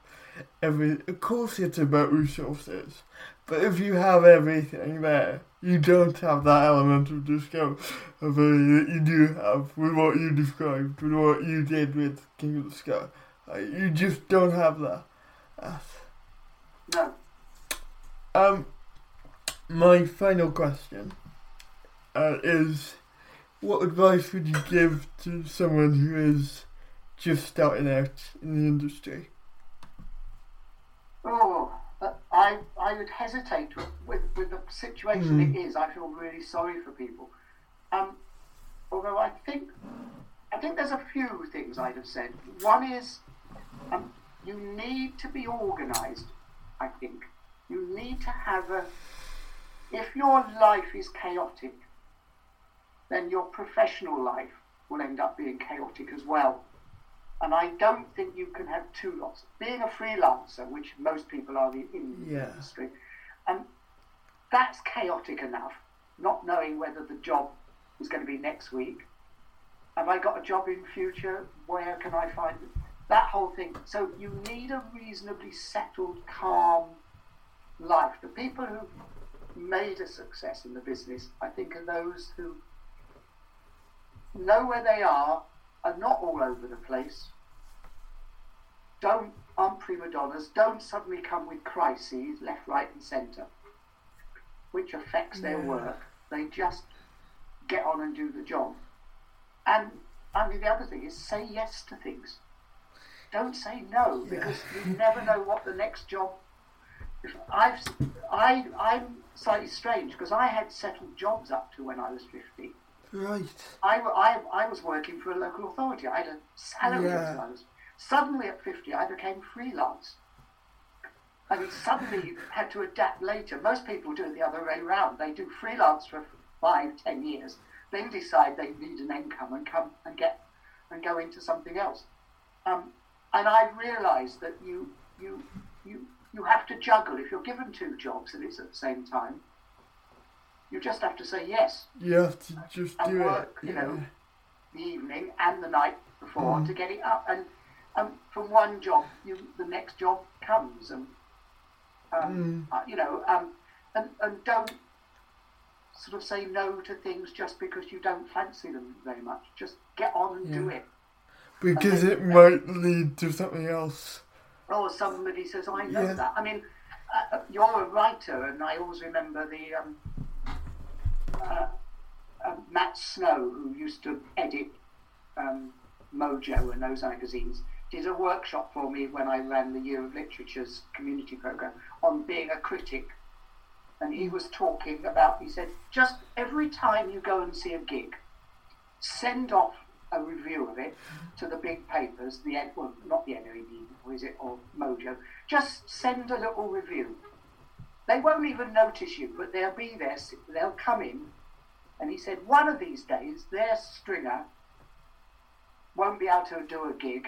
every. Of course, it's about resources, but if you have everything there, you don't have that element of discovery that you do have with what you described, with what you did with King of the Sky. You just don't have that. No. um, my final question uh, is: What advice would you give to someone who is just starting out in the industry? Oh, I I would hesitate with with the situation Mm. it is. I feel really sorry for people. Um, although I think I think there's a few things I'd have said. One is um, you need to be organised. I think you need to have a. If your life is chaotic, then your professional life will end up being chaotic as well. And I don't think you can have two lots. Being a freelancer, which most people are in the Yeah. industry, and that's chaotic enough. Not knowing whether the job is going to be next week. Have I got a job in future? Where can I find it? That whole thing. So you need a reasonably settled, calm life. The people who made a success in the business, I think, are those who know where they are, are not all over the place, don't aren't prima donnas, don't suddenly come with crises left, right, and centre, which affects their Yeah. work. They just get on and do the job. And I mean, the other thing is say yes to things. Don't say no because you never know what the next job. I've, I, I'm slightly strange because I had settled jobs up to when I was 50. Right. I, I, I was working for a local authority. I had a salary Yeah. as I was. Suddenly at 50, I became freelance. And suddenly you had to adapt later. Most people do it the other way around. They do freelance for five, ten years, then decide they need an income and come and get and go into something else. Um, and I realised that you you you you have to juggle. If you're given two jobs and it's at the same time, you just have to say yes You have to just and do work, it. you yeah. know, the evening and the night before Mm. to get it up. And um, from one job, you the next job comes, and um, uh, you know, um, and and don't sort of say no to things just because you don't fancy them very much. Just get on and do it. Because it might lead to something else. Or somebody says, "I know Yeah. that." I mean, uh, you're a writer, and I always remember the um, uh, uh, Matt Snow, who used to edit um, Mojo and those magazines, did a workshop for me when I ran the Year of Literature's community program on being a critic. And he was talking about, he said, just every time you go and see a gig, send off a review of it to the big papers, the well, not the NME, or is it, or Mojo. Just send a little review. They won't even notice you, but they'll be there. They'll come in, and he said one of these days their stringer won't be able to do a gig,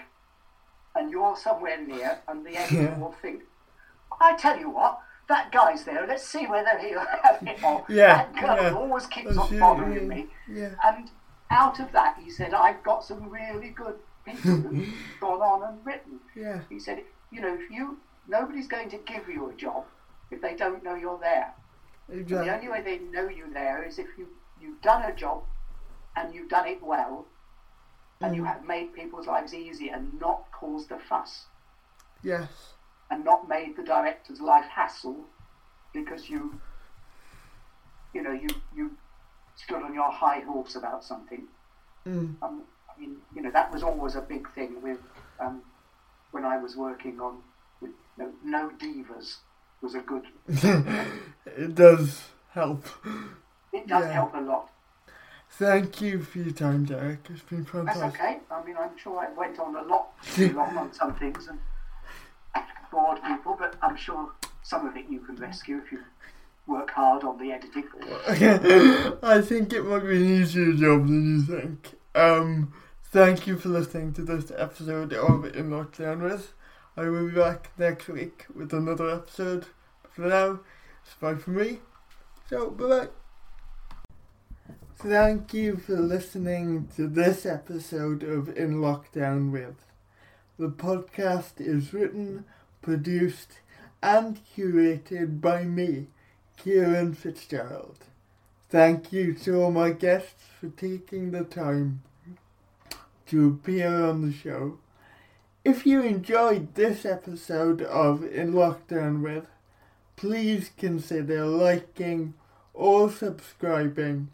and you're somewhere near, and the (laughs) editor Yeah. will think, I tell you what. That guy's there. Let's see whether he'll (laughs) have it. Or Yeah, that girl yeah. always keeps on bothering me. Yeah. And out of that, he said, I've got some really good people (laughs) who've gone on and written. Yeah. He said, you know, if you, nobody's going to give you a job if they don't know you're there. And the only way they know you there is if you, you've done a job and you've done it well and you Mm. have made people's lives easy and not caused a fuss Yes. and not made the director's life hassle because you, you know, you, you stood on your high horse about something. Mm. Um, I mean, you know, that was always a big thing with um, when I was working on with, you know, no divas was a good. (laughs) it does help. It does Yeah. help a lot. Thank you for your time, Derek. It's been That's okay. I mean, I'm sure I went on a lot too (laughs) long on some things and bored people, but I'm sure some of it you can rescue if you work hard on the editing. (laughs) I think it might be an easier job than you think. Um, thank you for listening to this episode of In Lockdown With. I will be back next week with another episode. For now, it's bye from me. So, bye bye. Thank you for listening to this episode of In Lockdown With. The podcast is written, produced, and curated by me, Kieran Fitzgerald. Thank you to all my guests for taking the time to appear on the show. If you enjoyed this episode of In Lockdown With, please consider liking or subscribing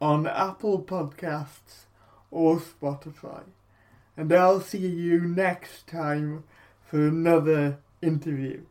on Apple Podcasts or Spotify. And I'll see you next time for another interview.